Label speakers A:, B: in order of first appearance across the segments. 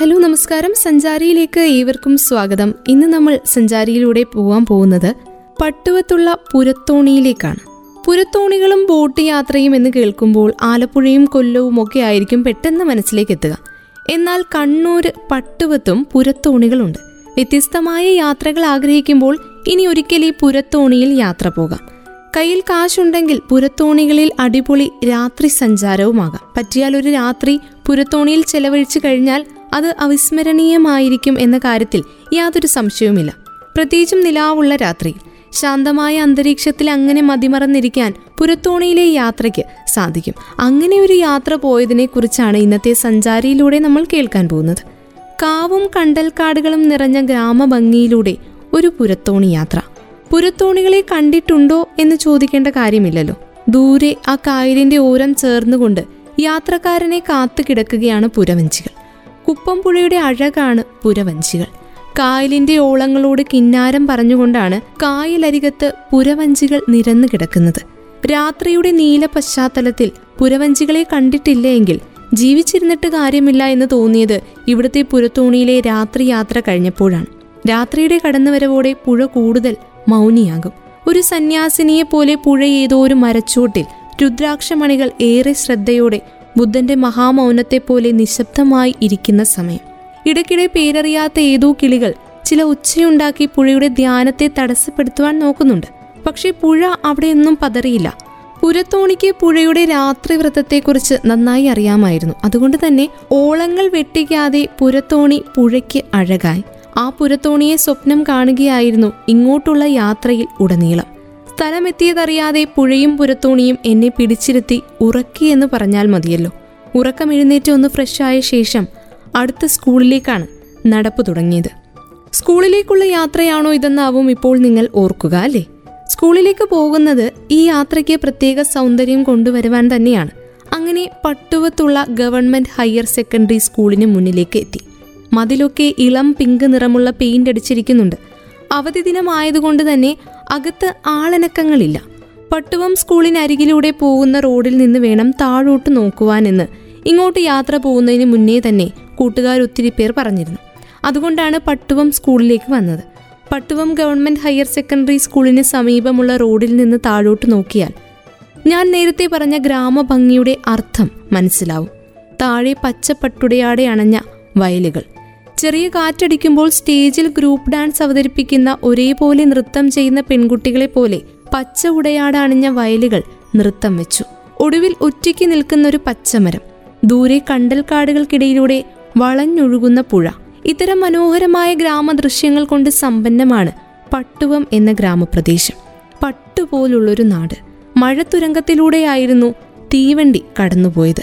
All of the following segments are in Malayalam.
A: ഹലോ നമസ്കാരം. സഞ്ചാരിയിലേക്ക് ഏവർക്കും സ്വാഗതം. ഇന്ന് നമ്മൾ സഞ്ചാരിയിലൂടെ പോകാൻ പോകുന്നത് പട്ടുവത്തുള്ള പുരത്തോണിയിലേക്കാണ്. പുരത്തോണികളും ബോട്ട് യാത്രയും എന്ന് കേൾക്കുമ്പോൾ ആലപ്പുഴയും കൊല്ലവും ഒക്കെ ആയിരിക്കും പെട്ടെന്ന് മനസ്സിലേക്ക് എത്തുക. എന്നാൽ കണ്ണൂർ പട്ടുവത്തും പുരത്തോണികളുണ്ട്. വ്യത്യസ്തമായ യാത്രകൾ ആഗ്രഹിക്കുമ്പോൾ ഇനി ഒരിക്കൽ ഈ പുരത്തോണിയിൽ യാത്ര പോകാം. കയ്യിൽ കാശുണ്ടെങ്കിൽ പുരത്തോണികളിൽ അടിപൊളി രാത്രി സഞ്ചാരവുമാകാം. പറ്റിയാൽ ഒരു രാത്രി പുരത്തോണിയിൽ ചെലവഴിച്ചു കഴിഞ്ഞാൽ അത് അവിസ്മരണീയമായിരിക്കും എന്ന കാര്യത്തിൽ യാതൊരു സംശയവുമില്ല. പ്രത്യേകിച്ചും നിലാവുള്ള രാത്രി. ശാന്തമായ അന്തരീക്ഷത്തിൽ അങ്ങനെ മതിമറന്നിരിക്കാൻ പുരത്തോണിയിലെ യാത്രയ്ക്ക് സാധിക്കും. അങ്ങനെ ഒരു യാത്ര പോയതിനെ കുറിച്ചാണ് ഇന്നത്തെ സഞ്ചാരിയിലൂടെ നമ്മൾ കേൾക്കാൻ പോകുന്നത്. കാവും കണ്ടൽക്കാടുകളും നിറഞ്ഞ ഗ്രാമഭംഗിയിലൂടെ ഒരു പുരത്തോണി യാത്ര. പുരത്തോണികളെ കണ്ടിട്ടുണ്ടോ എന്ന് ചോദിക്കേണ്ട കാര്യമില്ലല്ലോ. ദൂരെ ആ കായലിന്റെ ഓരം ചേർന്നുകൊണ്ട് യാത്രക്കാരനെ കാത്തു കിടക്കുകയാണ് പുരവഞ്ചികൾ. കുപ്പംപുഴയുടെ അഴകാണ് പുരവഞ്ചികൾ. കായലിന്റെ ഓളങ്ങളോട് കിന്നാരം പറഞ്ഞുകൊണ്ടാണ് കായലരികത്ത് പുരവഞ്ചികൾ നിരന്നു കിടക്കുന്നത്. രാത്രിയുടെ നീല പശ്ചാത്തലത്തിൽ പുരവഞ്ചികളെ കണ്ടിട്ടില്ലെങ്കിൽ ജീവിച്ചിരുന്നിട്ട് കാര്യമില്ല എന്ന് തോന്നിയത് ഇവിടുത്തെ പുരത്തോണിയിലെ രാത്രി യാത്ര കഴിഞ്ഞപ്പോഴാണ്. രാത്രിയുടെ കടന്നുവരവോടെ പുഴ കൂടുതൽ മൗനിയാകും. ഒരു സന്യാസിനിയെ പോലെ പുഴ ഏതോ ഒരു മരച്ചോട്ടിൽ രുദ്രാക്ഷമണികൾ ഏറെ ശ്രദ്ധയോടെ ബുദ്ധന്റെ മഹാമൗനത്തെ പോലെ നിശബ്ദമായി ഇരിക്കുന്ന സമയം. ഇടയ്ക്കിടെ പേരറിയാത്ത ഏതോ കിളികൾ ചില ഉച്ചയുണ്ടാക്കി പുഴയുടെ ധ്യാനത്തെ തടസ്സപ്പെടുത്തുവാൻ നോക്കുന്നുണ്ട്. പക്ഷേ പുഴ അവിടെയൊന്നും പതറിയില്ല. പുരത്തോണിക്ക് പുഴയുടെ രാത്രി വ്രതത്തെക്കുറിച്ച് നന്നായി അറിയാമായിരുന്നു. അതുകൊണ്ട് തന്നെ ഓളങ്ങൾ വെട്ടിക്കാതെ പുരത്തോണി പുഴയ്ക്ക് അഴകായി. ആ പുരത്തോണിയെ സ്വപ്നം കാണുകയായിരുന്നു ഇങ്ങോട്ടുള്ള യാത്രയിൽ ഉടനീളം. സ്ഥലമെത്തിയതറിയാതെ പുഴയും പുരത്തോണിയും എന്നെ പിടിച്ചിരുത്തി ഉറക്കി എന്ന് പറഞ്ഞാൽ മതിയല്ലോ. ഉറക്കം എഴുന്നേറ്റ് ഒന്ന് ഫ്രഷായ ശേഷം അടുത്ത സ്കൂളിലേക്കാണ് നടപ്പ് തുടങ്ങിയത്. സ്കൂളിലേക്കുള്ള യാത്രയാണോ ഇതെന്നാവും ഇപ്പോൾ നിങ്ങൾ ഓർക്കുക അല്ലേ? സ്കൂളിലേക്ക് പോകുന്നത് ഈ യാത്രയ്ക്ക് പ്രത്യേക സൗന്ദര്യം കൊണ്ടുവരുവാൻ തന്നെയാണ്. അങ്ങനെ പട്ടുവത്തുള്ള ഗവൺമെന്റ് ഹയർ സെക്കൻഡറി സ്കൂളിന് മുന്നിലേക്ക് എത്തി. മതിലൊക്കെ ഇളം പിങ്ക് നിറമുള്ള പെയിന്റ് അടിച്ചിരിക്കുന്നുണ്ട്. അവധി ദിനമായതുകൊണ്ട് തന്നെ അകത്ത് ആളനക്കങ്ങളില്ല. പട്ടുവം സ്കൂളിനരികിലൂടെ പോകുന്ന റോഡിൽ നിന്ന് വേണം താഴോട്ട് നോക്കുവാനെന്ന്. ഇങ്ങോട്ട് യാത്ര പോകുന്നതിന് മുന്നേ തന്നെ കൂട്ടുകാർ ഒത്തിരി പേർ പറഞ്ഞിരുന്നു. അതുകൊണ്ടാണ് പട്ടുവം സ്കൂളിലേക്ക് വന്നത്. പട്ടുവം ഗവൺമെന്റ് ഹയർ സെക്കൻഡറി സ്കൂളിന് സമീപമുള്ള റോഡിൽ നിന്ന് താഴോട്ട് നോക്കിയാൽ ഞാൻ നേരത്തെ പറഞ്ഞ ഗ്രാമഭംഗിയുടെ അർത്ഥം മനസ്സിലാവും. താഴെ പച്ചപ്പട്ടുടയാടെ അണഞ്ഞ വയലുകൾ. ചെറിയ കാറ്റടിക്കുമ്പോൾ സ്റ്റേജിൽ ഗ്രൂപ്പ് ഡാൻസ് അവതരിപ്പിക്കുന്ന ഒരേപോലെ നൃത്തം ചെയ്യുന്ന പെൺകുട്ടികളെ പോലെ പച്ച ഉടയാടണിഞ്ഞ വയലുകൾ നൃത്തം വെച്ചു. ഒടുവിൽ ഒറ്റയ്ക്ക് നിൽക്കുന്ന ഒരു പച്ചമരം. ദൂരെ കണ്ടൽക്കാടുകൾക്കിടയിലൂടെ വളഞ്ഞൊഴുകുന്ന പുഴ. ഇത്തരം മനോഹരമായ ഗ്രാമദൃശ്യങ്ങൾ കൊണ്ട് സമ്പന്നമാണ് പട്ടുവം എന്ന ഗ്രാമപ്രദേശം. പട്ടുപോലുള്ളൊരു നാട്. മഴത്തുരങ്കത്തിലൂടെയായിരുന്നു തീവണ്ടി കടന്നുപോയത്.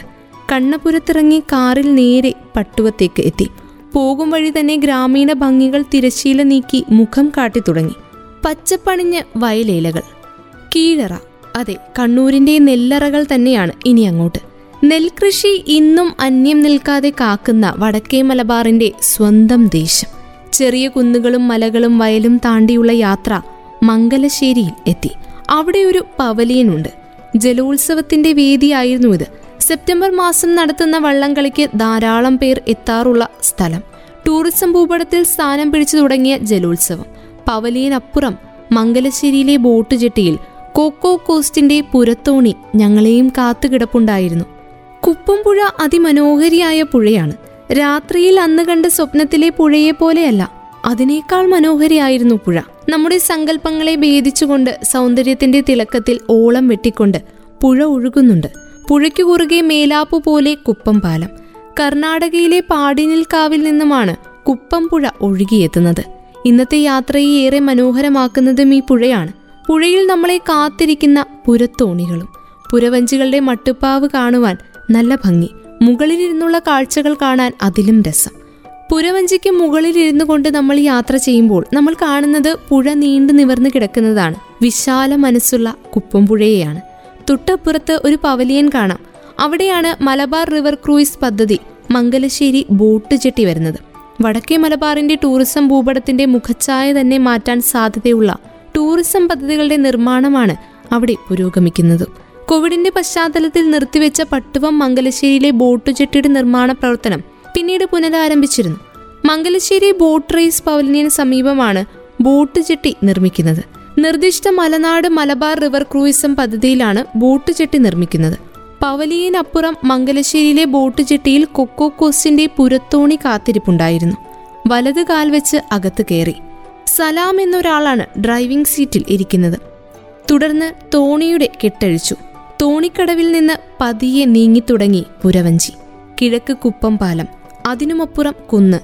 A: കണ്ണപുരത്തിറങ്ങി കാറിൽ നേരെ പട്ടുവത്തേക്ക് എത്തി. പോകും വഴി തന്നെ ഗ്രാമീണ ഭംഗികൾ തിരശീല നീക്കി മുഖം കാട്ടി തുടങ്ങി. പച്ചപ്പണിഞ്ഞ് വയലേലകൾ. കീഴറ. അതെ കണ്ണൂരിന്റെ നെല്ലറകൾ തന്നെയാണ് ഇനി അങ്ങോട്ട്. നെൽകൃഷി ഇന്നും അന്യം നിൽക്കാതെ കാക്കുന്ന വടക്കേ മലബാറിന്റെ സ്വന്തം ദേശം. ചെറിയ കുന്നുകളും മലകളും വയലും താണ്ടിയുള്ള യാത്ര മംഗലശ്ശേരിയിൽ എത്തി. അവിടെ ഒരു പവലിയനുണ്ട്. ജലോത്സവത്തിന്റെ വേദിയായിരുന്നു ഇത്. സെപ്റ്റംബർ മാസം നടത്തുന്ന വള്ളംകളിക്ക് ധാരാളം പേർ എത്താറുള്ള സ്ഥലം. ടൂറിസം ഭൂപടത്തിൽ സ്ഥാനം പിടിച്ചു തുടങ്ങിയ ജലോത്സവം. പവലിയനപ്പുറം മംഗലശ്ശേരിയിലെ ബോട്ട് ജെട്ടിയിൽ കോക്കോ കോസ്റ്റിന്റെ പുരത്തോണി ഞങ്ങളെയും കാത്തുകിടപ്പുണ്ടായിരുന്നു. കുപ്പംപുഴ അതിമനോഹരിയായ പുഴയാണ്. രാത്രിയിൽ അന്ന് കണ്ട സ്വപ്നത്തിലെ പുഴയെ പോലെയല്ല അതിനേക്കാൾ മനോഹരിയായിരുന്നു പുഴ. നമ്മുടെ സങ്കല്പങ്ങളെ ഭേദിച്ചുകൊണ്ട് സൗന്ദര്യത്തിന്റെ തിളക്കത്തിൽ ഓളം വെട്ടിക്കൊണ്ട് പുഴ ഒഴുകുന്നുണ്ട്. പുഴയ്ക്കു കുറുകെ മേലാപ്പു പോലെ കുപ്പം പാലം കർണാടകയിലെ പാടിനിൽക്കാവിൽ നിന്നുമാണ് കുപ്പം പുഴ ഒഴുകിയെത്തുന്നത്. ഇന്നത്തെ യാത്രയെ ഏറെ മനോഹരമാക്കുന്നതും ഈ പുഴയാണ്. പുഴയിൽ നമ്മളെ കാത്തിരിക്കുന്ന പുരത്തോണികളും. പുരവഞ്ചികളുടെ മട്ടുപ്പാവ് കാണുവാൻ നല്ല ഭംഗി. മുകളിലിരുന്നുള്ള കാഴ്ചകൾ കാണാൻ അതിലും രസം. പുരവഞ്ചിക്ക് മുകളിലിരുന്നു കൊണ്ട് നമ്മൾ യാത്ര ചെയ്യുമ്പോൾ നമ്മൾ കാണുന്നത് പുഴ നീണ്ടു നിവർന്നു കിടക്കുന്നതാണ്. വിശാല മനസ്സുള്ള കുപ്പംപുഴയെയാണ്. തൊട്ടപ്പുറത്ത് ഒരു പവലിയൻ കാണാം. അവിടെയാണ് മലബാർ റിവർ ക്രൂയിസ് പദ്ധതി മംഗലശ്ശേരി ബോട്ട് ചെട്ടി വരുന്നത്. വടക്കേ മലബാറിന്റെ ടൂറിസം ഭൂപടത്തിന്റെ മുഖച്ഛായ തന്നെ മാറ്റാൻ സാധ്യതയുള്ള ടൂറിസം പദ്ധതികളുടെ നിർമ്മാണമാണ് അവിടെ പുരോഗമിക്കുന്നത്. കോവിഡിന്റെ പശ്ചാത്തലത്തിൽ നിർത്തിവെച്ച പട്ടുവം മംഗലശ്ശേരിയിലെ ബോട്ട് ജെട്ടിയുടെ നിർമ്മാണ പ്രവർത്തനം പിന്നീട് പുനരാരംഭിച്ചിരുന്നു. മംഗലശ്ശേരി ബോട്ട് റേസ് പവലിനിയന് സമീപമാണ് ബോട്ട് ജെട്ടി നിർമ്മിക്കുന്നത്. നിർദ്ദിഷ്ട മലനാട് മലബാർ റിവർ ക്രൂയിസം പദ്ധതിയിലാണ് ബോട്ട് ജെട്ടി നിർമ്മിക്കുന്നത്. പവലിയനപ്പുറം മംഗലശ്ശേരിയിലെ ബോട്ട് ജെട്ടിയിൽ കോസ്റ്റിന്റെ പുരത്തോണി കാത്തിരിപ്പുണ്ടായിരുന്നു. വലത് കാൽ വെച്ച് അകത്ത് കയറി. സലാം എന്നൊരാളാണ് ഡ്രൈവിംഗ് സീറ്റിൽ ഇരിക്കുന്നത്. തുടർന്ന് തോണിയുടെ കെട്ടഴിച്ചു. തോണിക്കടവിൽ നിന്ന് പതിയെ നീങ്ങിത്തുടങ്ങി പുരവഞ്ചി. കിഴക്ക് കുപ്പം പാലം. അതിനുമപ്പുറം കുന്ന്.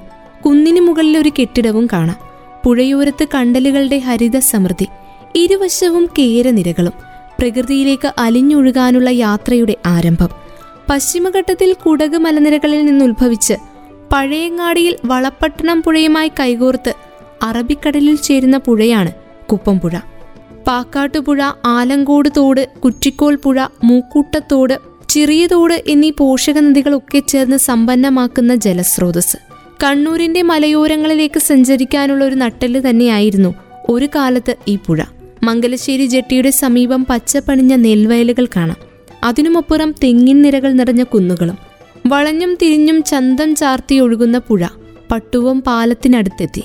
A: കുന്നിനു മുകളിൽ ഒരു കെട്ടിടവും കാണാം. പുഴയോരത്ത് കണ്ടലുകളുടെ ഹരിത സമൃദ്ധി ഇരുവശവും കേരനിരകളും. പ്രകൃതിയിലേക്ക് അലിഞ്ഞൊഴുകാനുള്ള യാത്രയുടെ ആരംഭം. പശ്ചിമഘട്ടത്തിൽ കുടക് മലനിരകളിൽ നിന്നുദ്ഭവിച്ച് പഴയങ്ങാടിയിൽ വളപ്പട്ടണം പുഴയുമായി കൈകോർത്ത് അറബിക്കടലിൽ ചേരുന്ന പുഴയാണ് കുപ്പംപുഴ. പാക്കാട്ടുപുഴ ആലങ്കോട് തോട് കുറ്റിക്കോൽ പുഴ മൂക്കൂട്ടത്തോട് ചെറിയ തോട് എന്നീ പോഷക നദികളൊക്കെ ചേർന്ന് സമ്പന്നമാക്കുന്ന ജലസ്രോതസ് കണ്ണൂരിന്റെ മലയോരങ്ങളിലേക്ക് സഞ്ചരിക്കാനുള്ള ഒരു നട്ടൽ തന്നെയായിരുന്നു ഒരു കാലത്ത് ഈ പുഴ. മംഗലശ്ശേരി ജെട്ടിയുടെ സമീപം പച്ചപ്പണിഞ്ഞ നെൽവയലുകൾ കാണാം. അതിനുമപ്പുറം തെങ്ങിൻ നിരകൾ നിറഞ്ഞ കുന്നുകളും വളഞ്ഞും തിരിഞ്ഞും ചന്തം ചാർത്തി ഒഴുകുന്ന പുഴ പട്ടുവം പാലത്തിനടുത്തെത്തി.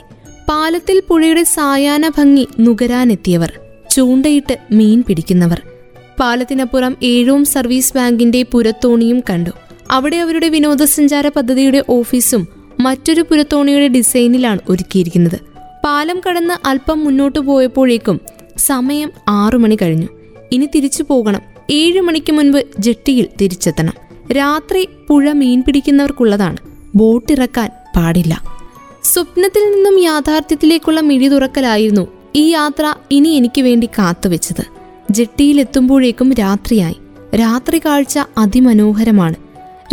A: പാലത്തിൽ പുഴയുടെ സായാഹ്ന ഭംഗി നുകരാനെത്തിയവർ ചൂണ്ടയിട്ട് മീൻ പിടിക്കുന്നവർ. പാലത്തിനപ്പുറം ഏഴോം സർവീസ് ബാങ്കിന്റെ പുരത്തോണിയും കണ്ടു. അവിടെ അവരുടെ വിനോദസഞ്ചാര പദ്ധതിയുടെ ഓഫീസും മറ്റൊരു പുരത്തോണിയുടെ ഡിസൈനിലാണ് ഒരുക്കിയിരിക്കുന്നത്. പാലം കടന്ന് അല്പം മുന്നോട്ട് പോയപ്പോഴേക്കും സമയം ആറു മണി കഴിഞ്ഞു. ഇനി തിരിച്ചു പോകണം. ഏഴു മണിക്ക് മുൻപ് ജെട്ടിയിൽ തിരിച്ചെത്തണം. രാത്രി പുഴ മീൻ പിടിക്കുന്നവർക്കുള്ളതാണ്. ബോട്ടിറക്കാൻ പാടില്ല. സ്വപ്നത്തിൽ നിന്നും യാഥാർത്ഥ്യത്തിലേക്കുള്ള മിഴി തുറക്കലായിരുന്നു ഈ യാത്ര ഇനി എനിക്ക് വേണ്ടി കാത്തുവെച്ചത് ജെട്ടിയിലെത്തുമ്പോഴേക്കും രാത്രിയായി. രാത്രി കാഴ്ച അതിമനോഹരമാണ്.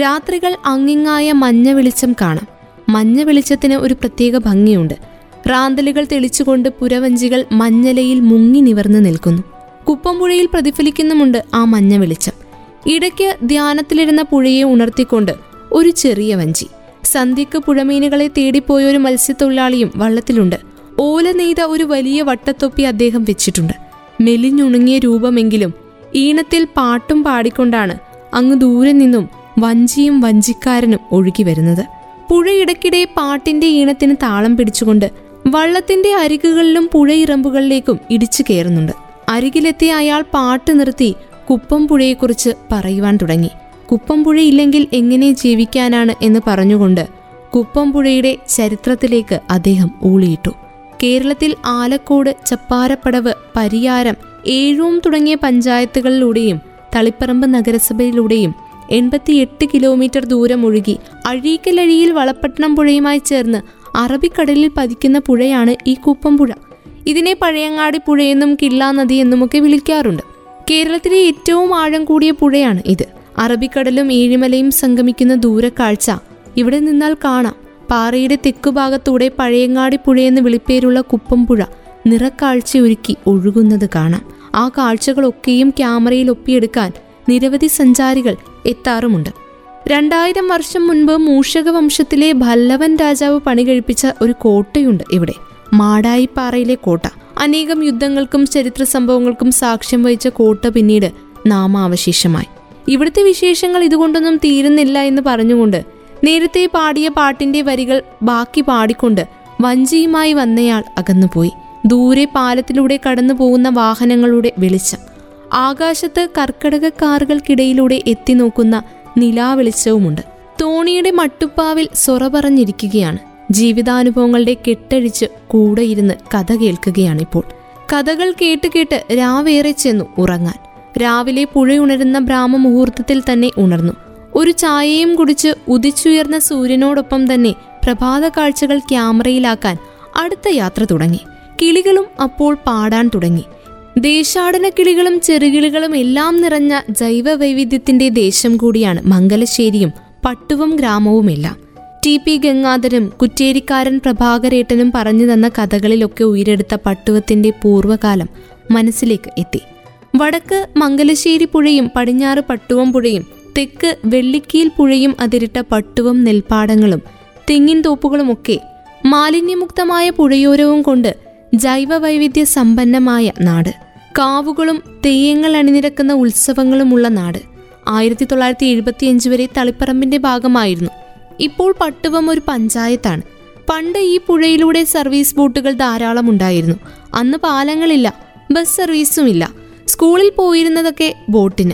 A: രാത്രികൾ അങ്ങിങ്ങായ മഞ്ഞ വെളിച്ചം കാണാം. മഞ്ഞ വെളിച്ചത്തിന് ഒരു പ്രത്യേക ഭംഗിയുണ്ട്. റാന്തലുകൾ തെളിച്ചുകൊണ്ട് പുരവഞ്ചികൾ മഞ്ഞലയിൽ മുങ്ങി നിവർന്നു നിൽക്കുന്നു. കുപ്പംപുഴയിൽ പ്രതിഫലിക്കുന്നുമുണ്ട് ആ മഞ്ഞ വെളിച്ചം. ഇടയ്ക്ക് ധ്യാനത്തിലിരുന്ന പുഴയെ ഉണർത്തിക്കൊണ്ട് ഒരു ചെറിയ വഞ്ചി. സന്ധ്യക്ക് പുഴമീനുകളെ തേടിപ്പോയ ഒരു മത്സ്യത്തൊഴിലാളിയും വള്ളത്തിലുണ്ട്. ഓല നെയ്ത ഒരു വലിയ വട്ടത്തൊപ്പി അദ്ദേഹം വെച്ചിട്ടുണ്ട്. മെലിഞ്ഞുണങ്ങിയ രൂപമെങ്കിലും ഈണത്തിൽ പാട്ടും പാടിക്കൊണ്ടാണ് അങ്ങ് ദൂരെ നിന്നും വഞ്ചിയും വഞ്ചിക്കാരനും ഒഴുകി വരുന്നത്. പുഴയിടയ്ക്കിടെ പാട്ടിന്റെ ഈണത്തിന് താളം പിടിച്ചുകൊണ്ട് വള്ളത്തിന്റെ അരികുകളിലും പുഴയിറമ്പുകളിലേക്കും ഇടിച്ചു കയറുന്നുണ്ട്. അരികിലെത്തിയ അയാൾ പാട്ട് നിർത്തി കുപ്പം പുഴയെക്കുറിച്ച് പറയുവാൻ തുടങ്ങി. കുപ്പം പുഴയില്ലെങ്കിൽ എങ്ങനെ ജീവിക്കാനാണ് എന്ന് പറഞ്ഞുകൊണ്ട് കുപ്പം പുഴയുടെ ചരിത്രത്തിലേക്ക് അദ്ദേഹം ഊളിയിട്ടു. കേരളത്തിൽ ആലക്കോട് ചപ്പാരപ്പടവ് പരിയാരം ഏഴോം തുടങ്ങിയ പഞ്ചായത്തുകളിലൂടെയും തളിപ്പറമ്പ് നഗരസഭയിലൂടെയും എൺപത്തിയെട്ട് കിലോമീറ്റർ ദൂരം ഒഴുകി അഴീക്കലഴിയിൽ വളപ്പട്ടണം പുഴയുമായി ചേർന്ന് അറബിക്കടലിൽ പതിക്കുന്ന പുഴയാണ് ഈ കുപ്പംപുഴ. ഇതിനെ പഴയങ്ങാടി പുഴയെന്നും കില്ലാ നദി എന്നുമൊക്കെ വിളിക്കാറുണ്ട്. കേരളത്തിലെ ഏറ്റവും ആഴം കൂടിയ പുഴയാണ് ഇത്. അറബിക്കടലും ഏഴിമലയും സംഗമിക്കുന്ന ദൂരക്കാഴ്ച ഇവിടെ നിന്നാൽ കാണാം. പാറയുടെ തെക്കുഭാഗത്തൂടെ പഴയങ്ങാടി പുഴയെന്ന് വിളിപ്പേരുള്ള കുപ്പംപുഴ നിറക്കാഴ്ചയൊരുക്കി ഒഴുകുന്നത് കാണാം. ആ കാഴ്ചകളൊക്കെയും ക്യാമറയിൽ ഒപ്പിയെടുക്കാൻ നിരവധി സഞ്ചാരികൾ എത്താറുമുണ്ട്. രണ്ടായിരം വർഷം മുൻപ് മൂഷക വംശത്തിലെ ഭല്ലവൻ രാജാവ് പണി കഴിപ്പിച്ച ഒരു കോട്ടയുണ്ട് ഇവിടെ. മാടായിപ്പാറയിലെ കോട്ട. അനേകം യുദ്ധങ്ങൾക്കും ചരിത്ര സംഭവങ്ങൾക്കും സാക്ഷ്യം വഹിച്ച കോട്ട പിന്നീട് നാമാവശേഷമായി. ഇവിടുത്തെ വിശേഷങ്ങൾ ഇതുകൊണ്ടൊന്നും തീരുന്നില്ല എന്ന് പറഞ്ഞുകൊണ്ട് നേരത്തെ പാടിയ പാട്ടിന്റെ വരികൾ ബാക്കി പാടിക്കൊണ്ട് വഞ്ചിയുമായി വന്നയാൾ അകന്നുപോയി. ദൂരെ പാലത്തിലൂടെ കടന്നു പോകുന്ന വാഹനങ്ങളുടെ വെളിച്ചം. ആകാശത്ത് കർക്കടക കാറുകൾക്കിടയിലൂടെ എത്തി നോക്കുന്ന നിലാവെളിച്ചവുമുണ്ട്. തോണിയുടെ മട്ടുപ്പാവിൽ സൊറ പറഞ്ഞിരിക്കുകയാണ്. ജീവിതാനുഭവങ്ങളുടെ കെട്ടഴിച്ച് കൂടെ ഇരുന്ന് കഥ കേൾക്കുകയാണിപ്പോൾ. കഥകൾ കേട്ട് കേട്ട് രാവേറെ ചെന്നു ഉറങ്ങാൻ. രാവിലെ പുഴയുണരുന്ന ബ്രാഹ്മ മുഹൂർത്തത്തിൽ തന്നെ ഉണർന്നു. ഒരു ചായയും കുടിച്ച് ഉദിച്ചുയർന്ന സൂര്യനോടൊപ്പം തന്നെ പ്രഭാത കാഴ്ചകൾ ക്യാമറയിലാക്കാൻ അടുത്ത യാത്ര തുടങ്ങി. കിളികളും അപ്പോൾ പാടാൻ തുടങ്ങി. ദേശാടന കിളികളും ചെറുകിളികളും എല്ലാം നിറഞ്ഞ ജൈവ വൈവിധ്യത്തിന്റെ ദേശം കൂടിയാണ് മംഗലശ്ശേരിയും. പട്ടുവം ഗ്രാമവുമെല്ലാം. ടി പി ഗംഗാധരും കുറ്റേരിക്കാരൻ പ്രഭാകരേട്ടനും പറഞ്ഞു തന്ന കഥകളിലൊക്കെ ഉയരെടുത്ത പട്ടുവത്തിന്റെ പൂർവകാലം മനസ്സിലേക്ക് എത്തി. വടക്ക് മംഗലശ്ശേരി പുഴയും പടിഞ്ഞാറ് പട്ടുവം പുഴയും തെക്ക് വെള്ളിക്കീൽ പുഴയും അതിരിട്ട പട്ടുവം നെൽപ്പാടങ്ങളും തെങ്ങിൻ തോപ്പുകളുമൊക്കെ മാലിന്യമുക്തമായ പുഴയോരവും കൊണ്ട് ജൈവ വൈവിധ്യ സമ്പന്നമായ നാട്. കാവുകളും തെയ്യങ്ങൾ അണിനിരക്കുന്ന ഉത്സവങ്ങളുമുള്ള നാട്. ആയിരത്തി തൊള്ളായിരത്തി എഴുപത്തിയഞ്ച് വരെ തളിപ്പറമ്പിന്റെ ഭാഗമായിരുന്നു. ഇപ്പോൾ പട്ടുവം ഒരു പഞ്ചായത്താണ്. പണ്ട് ഈ പുഴയിലൂടെ സർവീസ് ബോട്ടുകൾ ധാരാളം ഉണ്ടായിരുന്നു. അന്ന് പാലങ്ങളില്ല ബസ് സർവീസും ഇല്ല സ്കൂളിൽ പോയിരുന്നതൊക്കെ ബോട്ടിന്.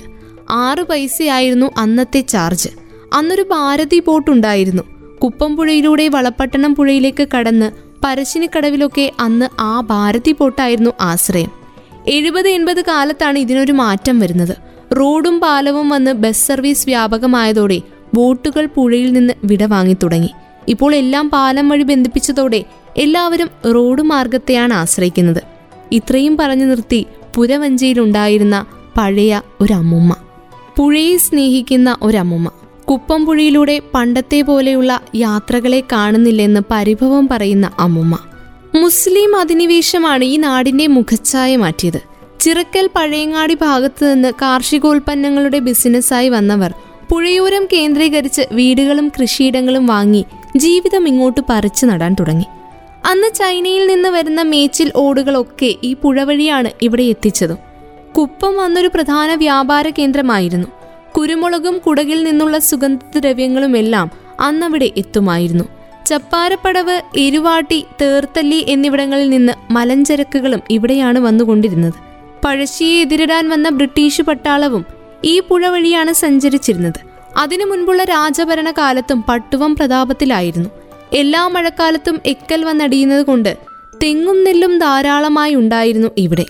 A: ആറ് പൈസയായിരുന്നു അന്നത്തെ ചാർജ്. അന്നൊരു ഭാരതി ബോട്ട് ഉണ്ടായിരുന്നു കുപ്പം പുഴയിലൂടെ വളപ്പട്ടണം പുഴയിലേക്ക് കടന്ന് പരശിനിക്കടവിലൊക്കെ അന്ന് ആ ഭാരതി പോട്ടായിരുന്നു ആശ്രയം. എഴുപത് എൺപത് കാലത്താണ് ഇതിനൊരു മാറ്റം വരുന്നത്. റോഡും പാലവും വന്ന് ബസ് സർവീസ് വ്യാപകമായതോടെ ബോട്ടുകൾ പുഴയിൽ നിന്ന് വിട വാങ്ങി തുടങ്ങി. ഇപ്പോൾ എല്ലാം പാലം വഴി ബന്ധിപ്പിച്ചതോടെ എല്ലാവരും റോഡ് മാർഗത്തെയാണ് ആശ്രയിക്കുന്നത്. ഇത്രയും പറഞ്ഞു നിർത്തി പുരവഞ്ചിയിലുണ്ടായിരുന്ന പഴയ ഒരമ്മുമ്മ. പുഴയെ സ്നേഹിക്കുന്ന ഒരമ്മുമ്മ. കുപ്പം പുഴയിലൂടെ പണ്ടത്തെ പോലെയുള്ള യാത്രകളെ കാണുന്നില്ലെന്ന് പരിഭവം പറയുന്ന അമ്മുമ്മ. മുസ്ലിം അധിനിവേശമാണ് ഈ നാടിന്റെ മുഖച്ഛായ മാറ്റിയത്. ചിറക്കൽ പഴയങ്ങാടി ഭാഗത്തു നിന്ന് കാർഷികോൽപ്പന്നങ്ങളുടെ ബിസിനസ്സായി വന്നവർ പുഴയോരം കേന്ദ്രീകരിച്ച് വീടുകളും കൃഷിയിടങ്ങളും വാങ്ങി ജീവിതം ഇങ്ങോട്ട് പറിച്ചു നടാൻ തുടങ്ങി. അന്ന് ചൈനയിൽ നിന്ന് വരുന്ന മേച്ചിൽ ഓടുകളൊക്കെ ഈ പുഴ വഴിയാണ് ഇവിടെ എത്തിച്ചതും. കുപ്പം വന്നൊരു പ്രധാന വ്യാപാര കേന്ദ്രമായിരുന്നു. കുരുമുളകും കുടകിൽ നിന്നുള്ള സുഗന്ധദ്രവ്യങ്ങളുമെല്ലാം അന്നവിടെ എത്തുമായിരുന്നു. ചപ്പാരപ്പടവ് എരുവാട്ടി തേർത്തല്ലി എന്നിവിടങ്ങളിൽ നിന്ന് മലഞ്ചരക്കുകളും ഇവിടെയാണ് വന്നുകൊണ്ടിരുന്നത്. പഴശ്ശിയെ എതിരിടാൻ വന്ന ബ്രിട്ടീഷ് പട്ടാളവും ഈ പുഴ വഴിയാണ് സഞ്ചരിച്ചിരുന്നത്. അതിനു മുൻപുള്ള രാജഭരണ കാലത്തും പട്ടുവം പ്രതാപത്തിലായിരുന്നു. എല്ലാ മഴക്കാലത്തും എക്കൽ വന്നടിയുന്നത് കൊണ്ട് തെങ്ങും നെല്ലും ധാരാളമായി ഉണ്ടായിരുന്നു ഇവിടെ.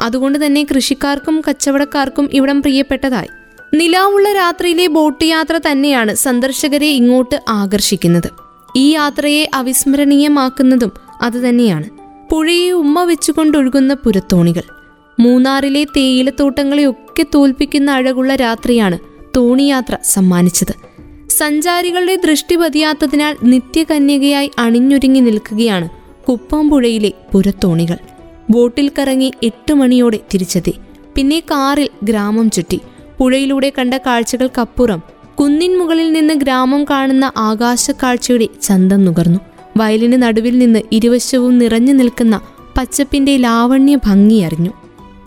A: അതുകൊണ്ട് തന്നെ കൃഷിക്കാർക്കും കച്ചവടക്കാർക്കും ഇവിടം പ്രിയപ്പെട്ടതായി. നിലാവുള്ള രാത്രിയിലെ ബോട്ട് യാത്ര തന്നെയാണ് സന്ദർശകരെ ഇങ്ങോട്ട് ആകർഷിക്കുന്നത്. ഈ യാത്രയെ അവിസ്മരണീയമാക്കുന്നതും അതുതന്നെയാണ്. പുഴയെ ഉമ്മ വെച്ചുകൊണ്ടൊഴുകുന്ന പുരത്തോണികൾ. മൂന്നാറിലെ തേയിലത്തോട്ടങ്ങളെയൊക്കെ തോൽപ്പിക്കുന്ന അഴകുള്ള രാത്രിയാണ് തോണിയാത്ര സമ്മാനിച്ചത്. സഞ്ചാരികളുടെ ദൃഷ്ടി പതിയാത്തതിനാൽ നിത്യകന്യകയായി അണിഞ്ഞൊരുങ്ങി നിൽക്കുകയാണ് കുപ്പംപുഴയിലെ പുരത്തോണികൾ. ബോട്ടിൽ കറങ്ങി എട്ട് മണിയോടെ തിരിച്ചെത്തി. പിന്നെ കാറിൽ ഗ്രാമം ചുറ്റി. പുഴയിലൂടെ കണ്ട കാഴ്ചകൾക്കപ്പുറം കുന്നിൻ മുകളിൽ നിന്ന് ഗ്രാമം കാണുന്ന ആകാശക്കാഴ്ചയുടെ ചന്തം നുകർന്നു. വയലിന് നടുവിൽ നിന്ന് ഇരുവശവും നിറഞ്ഞു നിൽക്കുന്ന പച്ചപ്പിന്റെ ലാവണ്യ ഭംഗി അറിഞ്ഞു.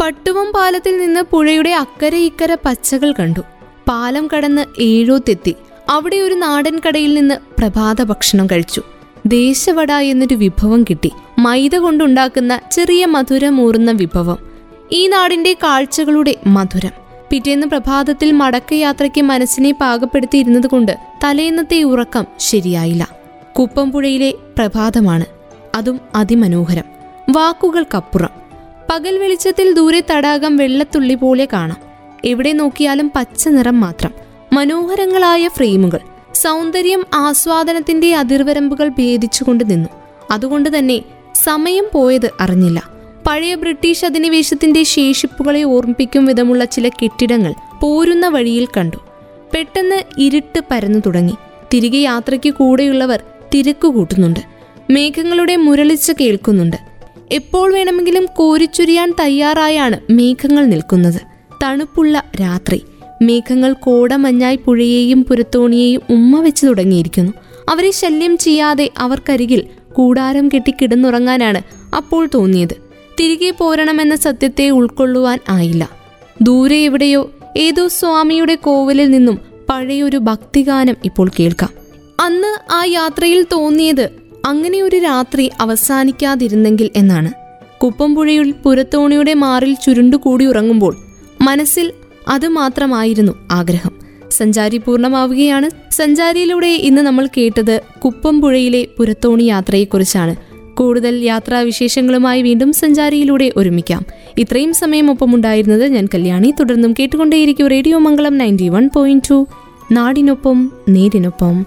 A: പട്ടുവം പാലത്തിൽ നിന്ന് പുഴയുടെ അക്കരെ ഇക്കര പച്ചകൾ കണ്ടു. പാലം കടന്ന് ഏഴോത്തെത്തി അവിടെ ഒരു നാടൻ കടയിൽ നിന്ന് പ്രഭാത ഭക്ഷണം കഴിച്ചു. ദേശവട എന്നൊരു വിഭവം കിട്ടി. മൈദ കൊണ്ടുണ്ടാക്കുന്ന ചെറിയ മധുരമൂറുന്ന വിഭവം. ഈ നാടിന്റെ കാഴ്ചകളുടെ മധുരം. പിറ്റേന്ന് പ്രഭാതത്തിൽ മടക്കയാത്രയ്ക്ക് മനസ്സിനെ പാകപ്പെടുത്തിയിരുന്നത് കൊണ്ട് തലേന്നത്തെ ഉറക്കം ശരിയായില്ല. കുപ്പംപുഴയിലെ പ്രഭാതമാണ്. അതും അതിമനോഹരം. വാക്കുകൾക്കപ്പുറം. പകൽ വെളിച്ചത്തിൽ ദൂരെ തടാകം വെള്ളത്തുള്ളി പോലെ കാണാം. എവിടെ നോക്കിയാലും പച്ച നിറം മാത്രം. മനോഹരങ്ങളായ ഫ്രെയിമുകൾ. സൗന്ദര്യം ആസ്വാദനത്തിന്റെ അതിർവരമ്പുകൾ ഭേദിച്ചുകൊണ്ട് നിന്നു. അതുകൊണ്ട് തന്നെ സമയം പോയത് അറിഞ്ഞില്ല. പഴയ ബ്രിട്ടീഷ് അധിനിവേശത്തിന്റെ ശേഷിപ്പുകളെ ഓർമ്മിപ്പിക്കും വിധമുള്ള ചില കെട്ടിടങ്ങൾ പോരുന്ന വഴിയിൽ കണ്ടു. പെട്ടെന്ന് ഇരുട്ട് പരന്നു തുടങ്ങി. തിരികെ യാത്രയ്ക്ക് കൂടെയുള്ളവർ തിരക്ക് കൂട്ടുന്നുണ്ട് മേഘങ്ങളുടെ മുരളിച്ച കേൾക്കുന്നുണ്ട്. എപ്പോൾ വേണമെങ്കിലും കോരിച്ചൊരിയാൻ തയ്യാറായാണ് മേഘങ്ങൾ നിൽക്കുന്നത്. തണുപ്പുള്ള രാത്രി. മേഘങ്ങൾ കോടമഞ്ഞായി പുഴയെയും പുരത്തോണിയെയും ഉമ്മ വെച്ച് തുടങ്ങിയിരിക്കുന്നു. അവരെ ശല്യം ചെയ്യാതെ അവർക്കരികിൽ കൂടാരം കെട്ടി കിടന്നുറങ്ങാനാണ് അപ്പോൾ തോന്നിയത്. തിരികെ പോരണമെന്ന സത്യത്തെ ഉൾക്കൊള്ളുവാൻ ആയില്ല. ദൂരെ എവിടെയോ ഏതോ സ്വാമിയുടെ കോവിലിൽ നിന്നും പഴയൊരു ഭക്തിഗാനം ഇപ്പോൾ കേൾക്കാം. അന്ന് ആ യാത്രയിൽ തോന്നിയത് അങ്ങനെ ഒരു രാത്രി അവസാനിക്കാതിരുന്നെങ്കിൽ എന്നാണ്. കുപ്പംപുഴയിൽ പുരത്തോണിയുടെ മാറിൽ ചുരുണ്ടുകൂടി ഉറങ്ങുമ്പോൾ മനസ്സിൽ അതുമാത്രമായിരുന്നു ആഗ്രഹം. സഞ്ചാരി പൂർണമാവുകയാണ്. സഞ്ചാരിയിലൂടെ ഇന്ന് നമ്മൾ കേട്ടത് കുപ്പംപുഴയിലെ പുരത്തോണി യാത്രയെക്കുറിച്ചാണ്. കൂടുതൽ യാത്രാവിശേഷങ്ങളുമായി വീണ്ടും സഞ്ചാരിയിലൂടെ ഒരുമിക്കാം. ഇത്രയും സമയം ഒപ്പമുണ്ടായിരുന്നത് ഞാൻ കല്യാണി. തുടർന്നും കേട്ടുകൊണ്ടേയിരിക്കും radio Mangalam ninety one point two. നാടിനൊപ്പം നേരിനൊപ്പം.